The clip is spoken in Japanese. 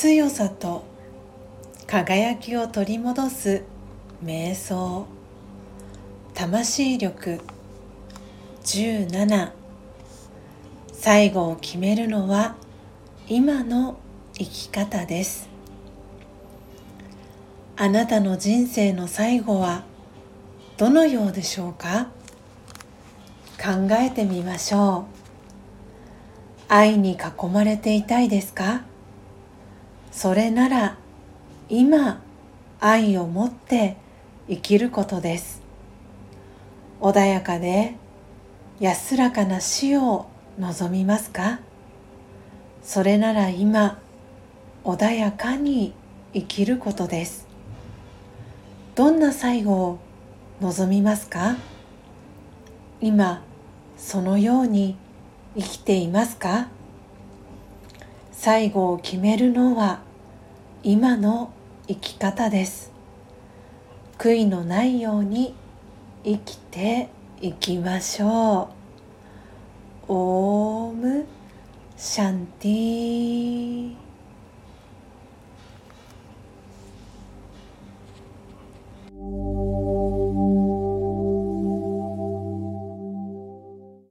強さと輝きを取り戻す瞑想。魂力。17最後を決めるのは今の生き方です。あなたの人生の最後はどのようでしょうか？考えてみましょう。愛に囲まれていたいですか？それなら今愛を持って生きることです。穏やかで安らかな死を望みますか？それなら今穏やかに生きることです。どんな最後を望みますか？今そのように生きていますか？最後を決めるのは今の生き方です。悔いのないように生きていきましょう。オームシャンティー。